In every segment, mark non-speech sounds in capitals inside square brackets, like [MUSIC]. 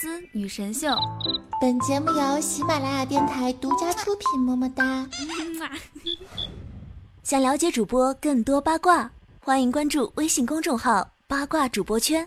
思女神秀，本节目由喜马拉雅电台独家出品，么么哒。想了解主播更多八卦，欢迎关注微信公众号“八卦主播圈”。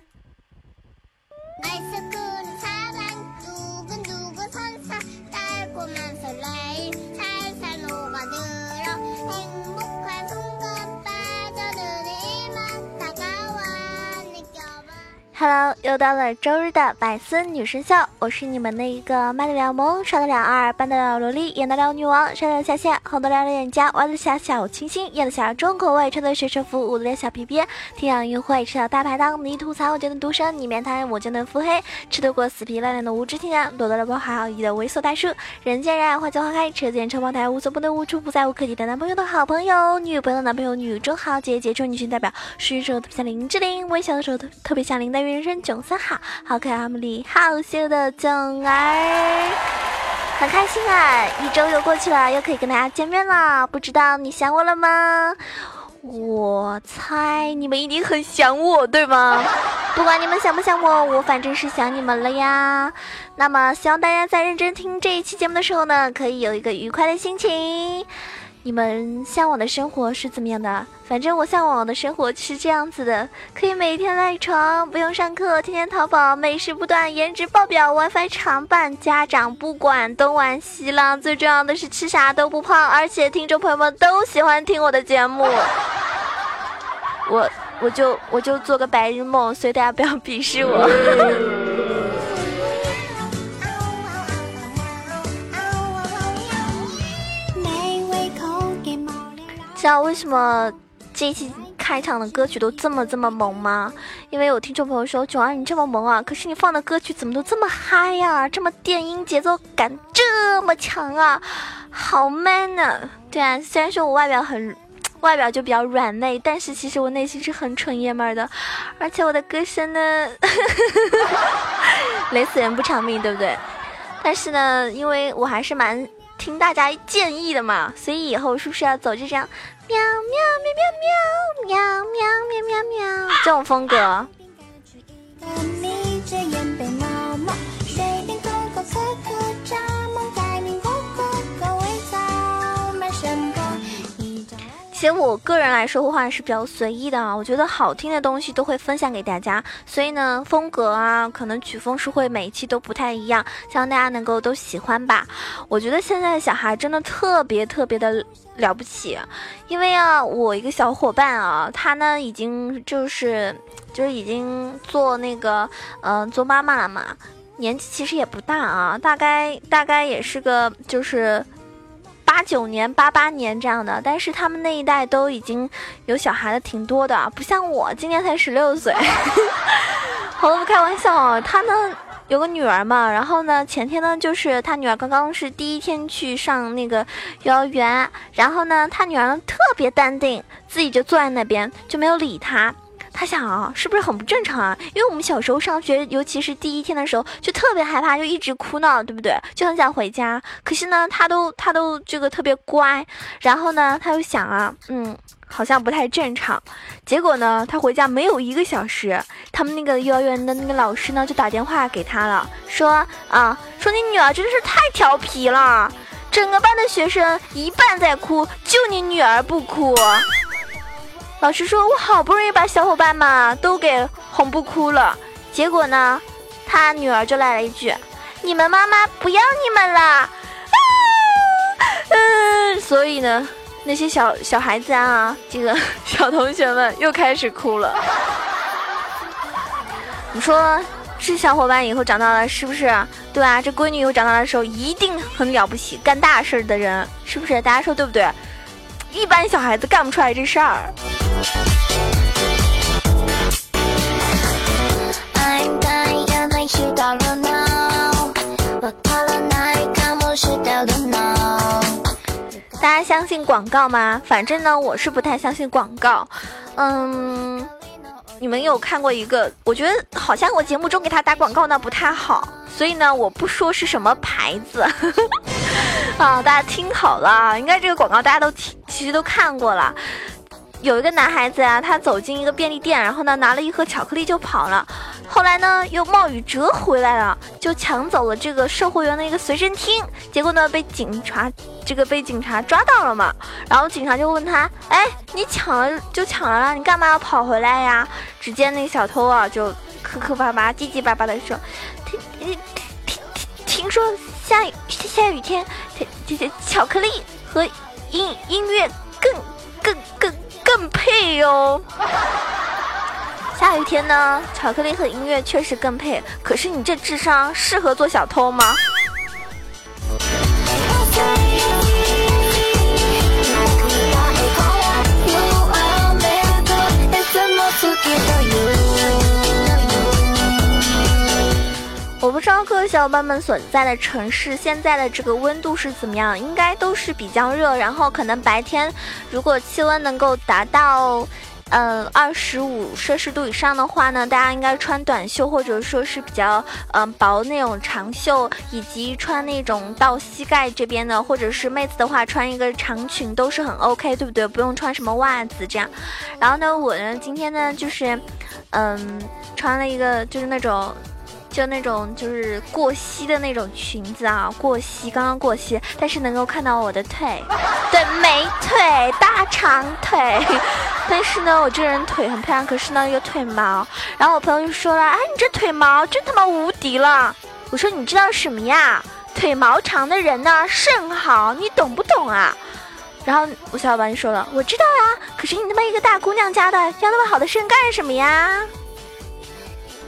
Hello，又到了周日的百思女神秀，我是你们的一个卖得了萌、耍得了二、扮得了萝莉、演得了女王、帅得了下线、红得了脸颊、玩得下小清新、演得下重口味、穿得学车服、舞得了小皮鞭、听奥运会、吃到大排档、你吐槽我就能毒舌，你面瘫我就能腹黑，吃得过死皮赖脸的无知青年，躲得了不好意的猥琐大叔，人见人爱花见花开，车见车爆胎，无所不能无处不在，无可替代男朋友的好朋友，女朋友的男朋友，女中豪杰，杰出女性代表，睡的时候特别像林志玲，微笑的时候特特别像林黛玉。人生囧三好，好可爱，好美丽，好秀的囧儿，很开心啊！一周又过去了，又可以跟大家见面了。不知道你想我了吗？我猜你们一定很想我，对吗？不管你们想不想我，我反正是想你们了呀。那么，希望大家在认真听这一期节目的时候呢，可以有一个愉快的心情。你们向往的生活是怎么样的？反正我向往的生活是这样子的：可以每天赖床，不用上课，天天淘宝，美食不断，颜值爆表，WiFi 常伴，家长不管，东玩西浪，最重要的是吃啥都不胖，而且听众朋友们都喜欢听我的节目。[LAUGHS] 我我就我就做个白日梦，所以大家不要鄙视我。[LAUGHS] 知道为什么这一期开场的歌曲都这么这么萌吗？因为有听众朋友说：“囧儿你这么萌啊，可是你放的歌曲怎么都这么嗨呀？这么电音节奏感这么强啊，好 man 啊！”对啊，虽然说我外表很，外表就比较软妹，但是其实我内心是很纯爷们的，而且我的歌声呢，[LAUGHS] 雷死人不偿命，对不对？但是呢，因为我还是蛮听大家建议的嘛，所以以后是不是要走这样？喵喵喵喵喵喵喵喵喵喵，这种风格。其实我个人来说的话是比较随意的啊，我觉得好听的东西都会分享给大家，所以呢，风格啊，可能曲风是会每一期都不太一样，希望大家能够都喜欢吧。我觉得现在的小孩真的特别特别的了不起，因为啊，我一个小伙伴啊，他呢已经就是就是已经做那个嗯做妈妈了嘛，年纪其实也不大啊，大概大概也是个就是。八九年、八八年这样的，但是他们那一代都已经有小孩的挺多的，不像我今年才十六岁。[LAUGHS] 好了，不开玩笑，他呢有个女儿嘛，然后呢前天呢就是他女儿刚刚是第一天去上那个幼儿园，然后呢他女儿呢特别淡定，自己就坐在那边就没有理他。他想啊，是不是很不正常啊？因为我们小时候上学，尤其是第一天的时候，就特别害怕，就一直哭闹，对不对？就很想回家。可是呢，他都他都这个特别乖。然后呢，他又想啊，嗯，好像不太正常。结果呢，他回家没有一个小时，他们那个幼儿园的那个老师呢，就打电话给他了，说啊，说你女儿真的是太调皮了，整个班的学生一半在哭，就你女儿不哭。老师说：“我好不容易把小伙伴们都给哄不哭了，结果呢，他女儿就来了一句：‘你们妈妈不要你们了。’啊 [LAUGHS] 嗯，所以呢，那些小小孩子啊，这个 [LAUGHS] 小同学们又开始哭了。你说这小伙伴以后长大了是不是？对啊，这闺女以后长大的时候一定很了不起，干大事的人是不是？大家说对不对？一般小孩子干不出来这事儿。”相信广告吗？反正呢，我是不太相信广告。嗯，你们有看过一个？我觉得好像我节目中给他打广告呢不太好，所以呢，我不说是什么牌子。[LAUGHS] 啊，大家听好了，应该这个广告大家都，其实都看过了。有一个男孩子啊，他走进一个便利店，然后呢拿了一盒巧克力就跑了。后来呢又冒雨折回来了，就抢走了这个售货员的一个随身听。结果呢被警察这个被警察抓到了嘛。然后警察就问他：“哎，你抢了就抢了啦，你干嘛要跑回来呀？”只见那个小偷啊就磕磕巴巴、唧唧巴巴的说：“听听听听说下雨下雨天，这这巧克力和音音乐更更。”更更配哟！下雨天呢，巧克力和音乐确实更配。可是你这智商适合做小偷吗？我不知道各位小伙伴们所在的城市现在的这个温度是怎么样，应该都是比较热。然后可能白天如果气温能够达到，呃二十五摄氏度以上的话呢，大家应该穿短袖或者说是比较嗯薄那种长袖，以及穿那种到膝盖这边的，或者是妹子的话穿一个长裙都是很 OK，对不对？不用穿什么袜子这样。然后呢，我呢今天呢就是嗯穿了一个就是那种。就那种就是过膝的那种裙子啊，过膝刚刚过膝，但是能够看到我的腿，对美腿大长腿，但是呢，我这人腿很漂亮，可是呢有腿毛。然后我朋友就说了，哎，你这腿毛真他妈无敌了。我说你知道什么呀？腿毛长的人呢肾好，你懂不懂啊？然后我小伙伴就说了，我知道呀，可是你他妈一个大姑娘家的，要那么好的肾干什么呀？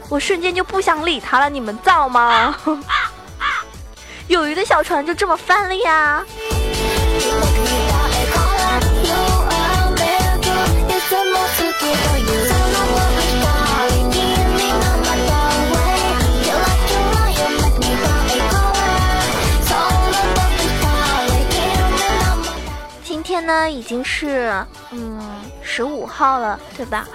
我瞬间就不想理他了，你们造吗？[LAUGHS] 友谊的小船就这么翻了呀！今天呢，已经是嗯十五号了，对吧？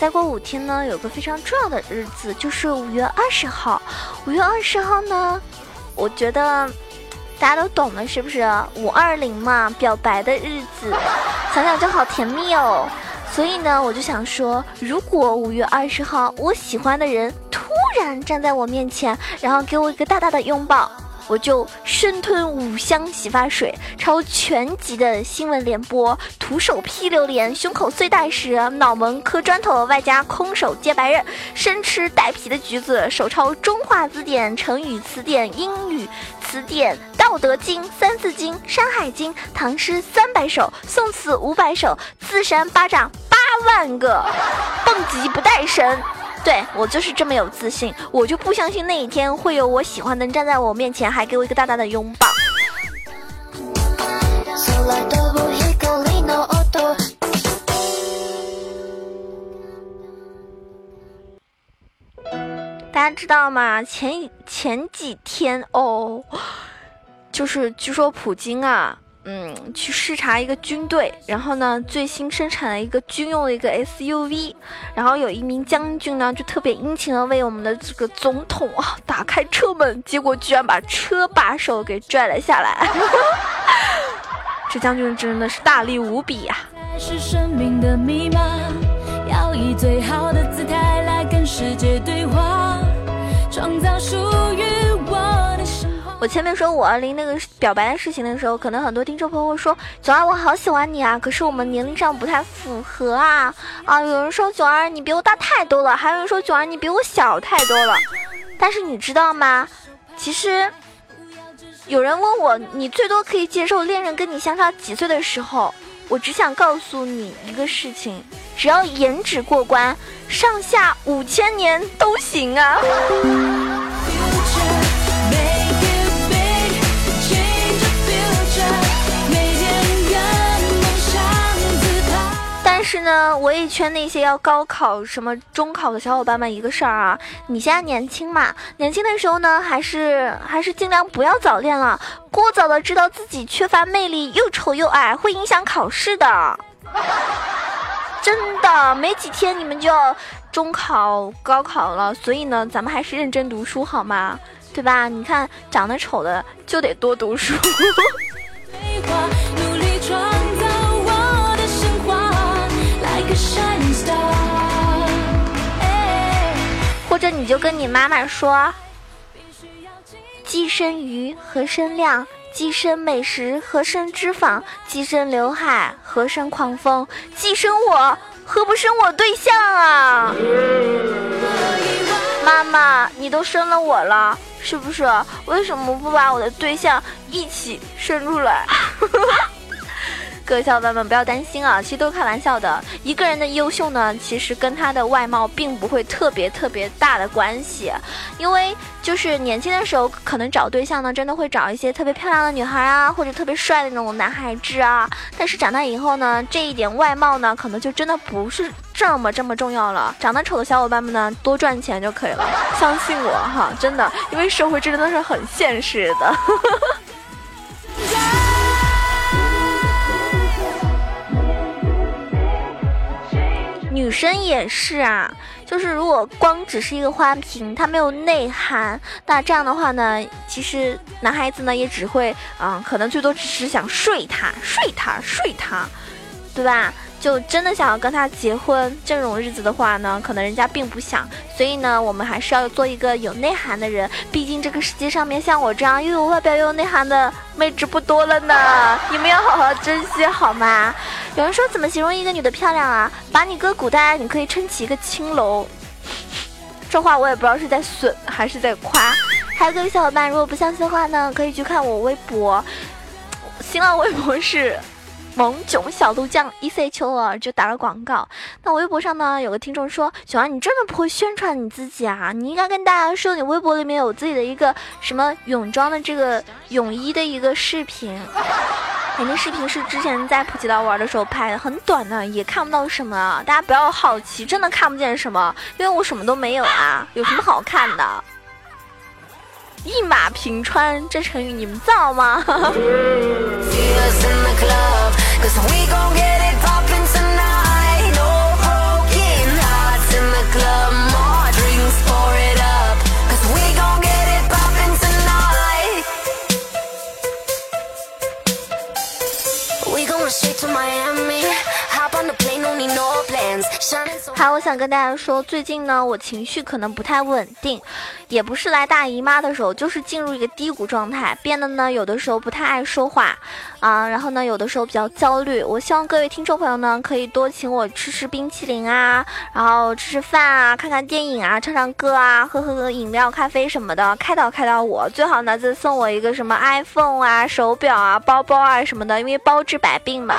再过五天呢，有个非常重要的日子，就是五月二十号。五月二十号呢，我觉得大家都懂的，是不是？五二零嘛，表白的日子，想想就好甜蜜哦。所以呢，我就想说，如果五月二十号，我喜欢的人突然站在我面前，然后给我一个大大的拥抱。我就生吞五箱洗发水，抄全集的新闻联播，徒手劈榴莲，胸口碎大石，脑门磕砖头，外加空手接白刃，生吃带皮的橘子，手抄中华字典、成语词典、英语词典、道德经、三字经、山海经、唐诗三百首，宋词五百首，自扇巴掌八万个，[LAUGHS] 蹦极不带绳。对我就是这么有自信，我就不相信那一天会有我喜欢的人站在我面前，还给我一个大大的拥抱。大家知道吗？前前几天哦，就是据说普京啊。嗯，去视察一个军队，然后呢，最新生产了一个军用的一个 SUV，然后有一名将军呢，就特别殷勤的为我们的这个总统啊打开车门，结果居然把车把手给拽了下来。[LAUGHS] 这将军真的是大力无比呀！是生命的密码，要以最好的前面说五二零那个表白的事情的时候，可能很多听众朋友会说：“九儿，我好喜欢你啊！”可是我们年龄上不太符合啊啊！有人说九儿你比我大太多了，还有人说九儿你比我小太多了。但是你知道吗？其实有人问我，你最多可以接受恋人跟你相差几岁的时候，我只想告诉你一个事情：只要颜值过关，上下五千年都行啊！呢，我也劝那些要高考、什么中考的小伙伴们一个事儿啊，你现在年轻嘛，年轻的时候呢，还是还是尽量不要早恋了。过早的知道自己缺乏魅力，又丑又矮，会影响考试的。真的，没几天你们就要中考、高考了，所以呢，咱们还是认真读书好吗？对吧？你看长得丑的就得多读书。[LAUGHS] 就跟你妈妈说：既生瑜，何生亮？既生美食，何生脂肪？既生刘海，何生狂风？既生我，何不生我对象啊？妈妈，你都生了我了，是不是？为什么不把我的对象一起生出来？[LAUGHS] 各位小伙伴们不要担心啊，其实都是开玩笑的。一个人的优秀呢，其实跟他的外貌并不会特别特别大的关系，因为就是年轻的时候可能找对象呢，真的会找一些特别漂亮的女孩啊，或者特别帅的那种男孩子啊。但是长大以后呢，这一点外貌呢，可能就真的不是这么这么重要了。长得丑的小伙伴们呢，多赚钱就可以了，相信我哈，真的，因为社会真的是很现实的。女生也是啊，就是如果光只是一个花瓶，它没有内涵，那这样的话呢，其实男孩子呢也只会，嗯，可能最多只是想睡她，睡她，睡她，对吧？就真的想要跟他结婚这种日子的话呢，可能人家并不想，所以呢，我们还是要做一个有内涵的人。毕竟这个世界上面像我这样又有外表又有内涵的妹纸不多了呢，你们要好好珍惜好吗？有人说怎么形容一个女的漂亮啊？把你搁古代，你可以撑起一个青楼。这话我也不知道是在损还是在夸。还有各位小伙伴，如果不相信的话呢，可以去看我微博，新浪微博是。萌囧小鹿酱一 C 秋儿就打了广告。那微博上呢，有个听众说：“小安，你真的不会宣传你自己啊？你应该跟大家说，你微博里面有自己的一个什么泳装的这个泳衣的一个视频。[LAUGHS] 肯定视频是之前在普吉岛玩的时候拍的，很短的，也看不到什么。大家不要好奇，真的看不见什么，因为我什么都没有啊，有什么好看的？[LAUGHS] 一马平川这成语你们造吗？” [LAUGHS] 好，我想跟大家说，最近呢，我情绪可能不太稳定，也不是来大姨妈的时候，就是进入一个低谷状态，变得呢，有的时候不太爱说话，啊，然后呢，有的时候比较焦虑。我希望各位听众朋友呢，可以多请我吃吃冰淇淋啊，然后吃吃饭啊，看看电影啊，唱唱歌啊，喝喝饮料、咖啡什么的，开导开导我。最好呢，再送我一个什么 iPhone 啊、手表啊、包包啊什么的，因为包治百病嘛，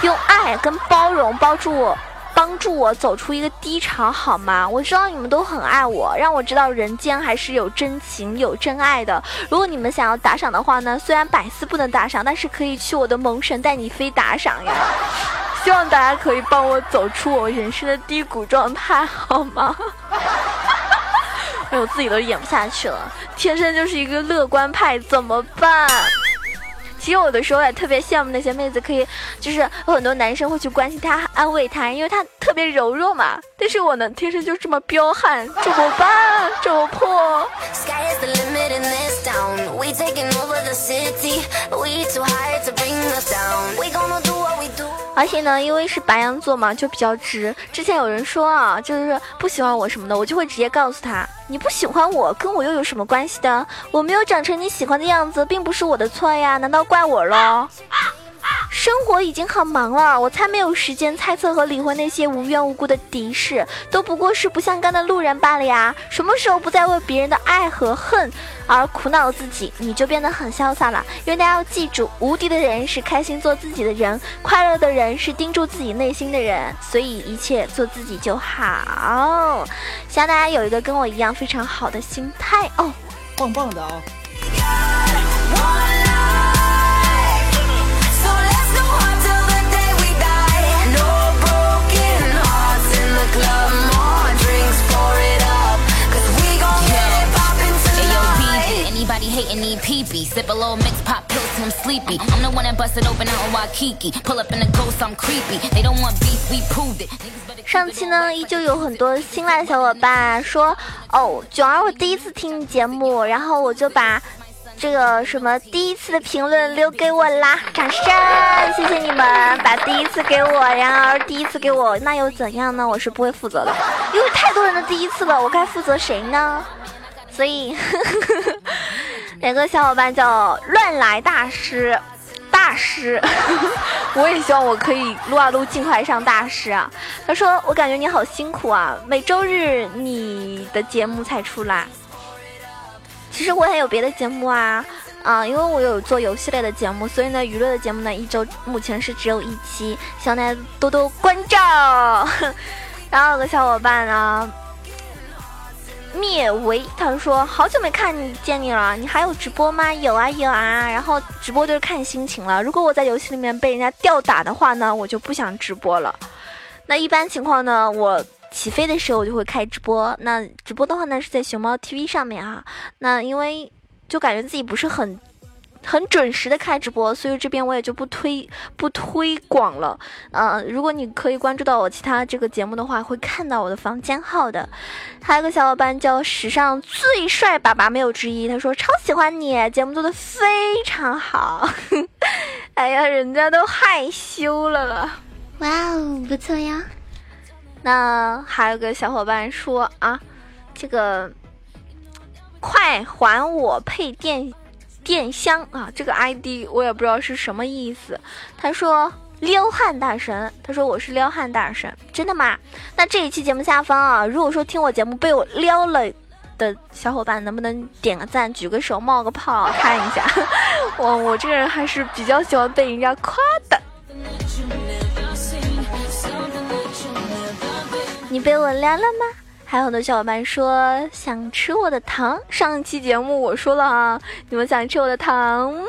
用爱跟包容包住我。帮助我走出一个低潮好吗？我知道你们都很爱我，让我知道人间还是有真情、有真爱的。如果你们想要打赏的话呢，虽然百思不能打赏，但是可以去我的萌神带你飞打赏呀。希望大家可以帮我走出我人生的低谷状态好吗？哎，我自己都演不下去了，天生就是一个乐观派，怎么办？其实有的时候也特别羡慕那些妹子，可以就是有很多男生会去关心她、安慰她，因为她特别柔弱嘛。但是我呢，天生就这么彪悍，怎么办？怎么破。而且呢，因为是白羊座嘛，就比较直。之前有人说啊，就是不喜欢我什么的，我就会直接告诉他，你不喜欢我，跟我又有什么关系的？我没有长成你喜欢的样子，并不是我的错呀，难道怪我喽？生活已经很忙了，我才没有时间猜测和理会那些无缘无故的敌视，都不过是不相干的路人罢了呀。什么时候不再为别人的爱和恨而苦恼自己，你就变得很潇洒了。因为大家要记住，无敌的人是开心做自己的人，快乐的人是盯住自己内心的人。所以一切做自己就好。希望大家有一个跟我一样非常好的心态哦，棒棒的啊上期呢，依旧有很多新来的小伙伴说：“哦，九儿，我第一次听节目，然后我就把这个什么第一次的评论留给我啦，掌声！谢谢你们把第一次给我，然而第一次给我那又怎样呢？我是不会负责的，因为太多人的第一次了，我该负责谁呢？所以，[LAUGHS] 两个小伙伴叫乱来大师。大师，[LAUGHS] 我也希望我可以撸啊撸尽快上大师啊！他说：“我感觉你好辛苦啊，每周日你的节目才出来。其实我还有别的节目啊，啊，因为我有做游戏类的节目，所以呢，娱乐的节目呢，一周目前是只有一期，希望大家多多关照。[LAUGHS] 然后有个小伙伴呢。”灭维，他说好久没看见你了，你还有直播吗？有啊有啊，然后直播就是看心情了。如果我在游戏里面被人家吊打的话呢，我就不想直播了。那一般情况呢，我起飞的时候我就会开直播。那直播的话呢，是在熊猫 TV 上面啊。那因为就感觉自己不是很。很准时的开直播，所以这边我也就不推不推广了。嗯，如果你可以关注到我其他这个节目的话，会看到我的房间号的。还有个小伙伴叫史上最帅爸爸，没有之一。他说超喜欢你，节目做的非常好。[LAUGHS] 哎呀，人家都害羞了了。哇哦，不错呀。那还有个小伙伴说啊，这个快还我配电。电香啊，这个 ID 我也不知道是什么意思。他说撩汉大神，他说我是撩汉大神，真的吗？那这一期节目下方啊，如果说听我节目被我撩了的小伙伴，能不能点个赞、举个手、冒个泡看一下？[LAUGHS] 我我这个人还是比较喜欢被人家夸的。你被我撩了吗？还有很多小伙伴说想吃我的糖，上期节目我说了啊，你们想吃我的糖吗？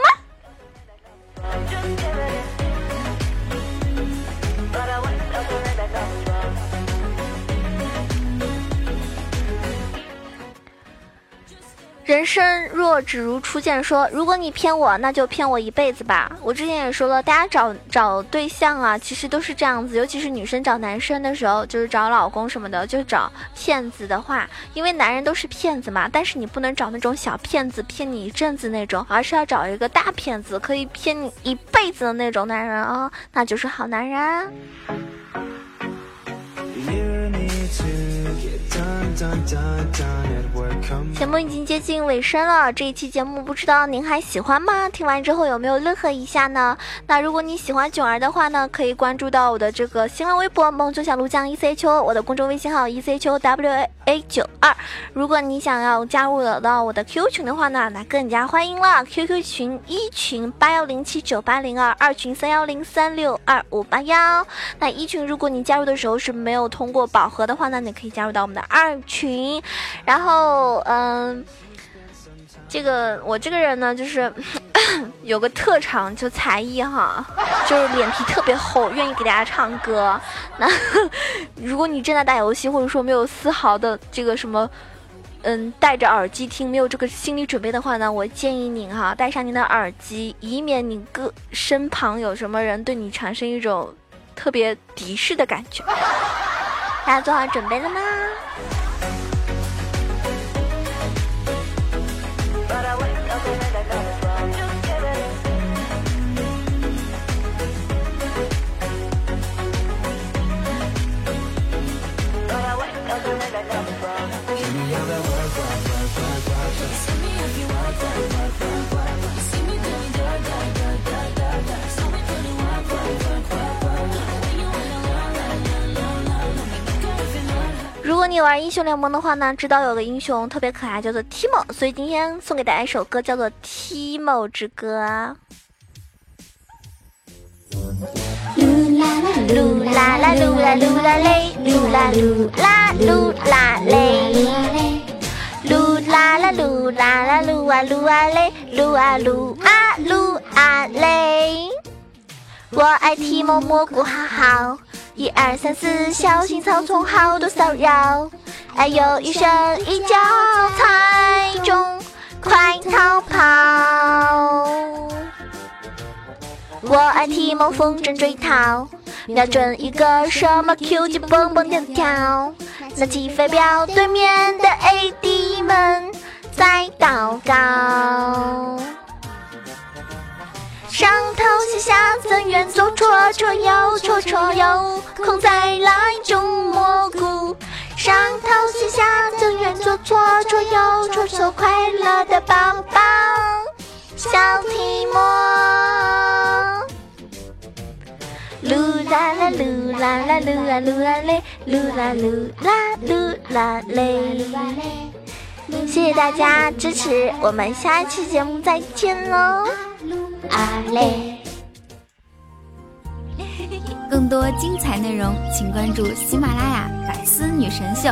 人生若只如初见，说如果你骗我，那就骗我一辈子吧。我之前也说了，大家找找对象啊，其实都是这样子，尤其是女生找男生的时候，就是找老公什么的，就找骗子的话，因为男人都是骗子嘛。但是你不能找那种小骗子骗你一阵子那种，而是要找一个大骗子，可以骗你一辈子的那种男人啊，那就是好男人。节目已经接近尾声了，这一期节目不知道您还喜欢吗？听完之后有没有乐呵一下呢？那如果你喜欢囧儿的话呢，可以关注到我的这个新浪微博“梦中小鹿酱 E C H O”，我的公众微信号 “E C H O W A 九二”。如果你想要加入到我的 Q 群的话呢，那更加欢迎了。QQ 群一群八幺零七九八零二，二群三幺零三六二五八幺。那一群如果你加入的时候是没有通过饱和的话呢，你可以加入到我们的二群。然后，嗯，这个我这个人呢，就是 [COUGHS] 有个特长，就才艺哈，就是脸皮特别厚，愿意给大家唱歌。[LAUGHS] 那如果你正在打游戏，或者说没有丝毫的这个什么，嗯，戴着耳机听，没有这个心理准备的话呢，我建议您哈，戴上您的耳机，以免你个身旁有什么人对你产生一种特别敌视的感觉。大家做好准备了吗？你玩英雄联盟的话呢，知道有个英雄特别可爱，叫做 Timo，所以今天送给大家一首歌，叫做《Timo 之歌》。噜啦啦噜啦啦噜啦噜啦嘞，噜啦噜啦噜啦嘞，噜啦啦噜啦啦噜啊噜啊嘞，噜啊噜啊噜啊嘞。我爱提莫蘑菇好好，一二三四，小心草丛好多骚扰。哎呦一声一脚踩中，快逃跑！我爱提莫风筝追逃，瞄准一个什么 Q 就蹦蹦跳跳。那起飞镖对面的 AD 们。在祷告。上头写下怎愿做绰绰有绰绰有，空再来种蘑菇。上头写下怎愿做绰绰有绰绰快乐的宝宝。小提莫，噜啦啦噜啦啦噜啦噜啦嘞，噜啦噜啦噜啦嘞。谢谢大家支持，我们下一期节目再见喽。啊嘞！更多精彩内容，请关注喜马拉雅《百思女神秀》。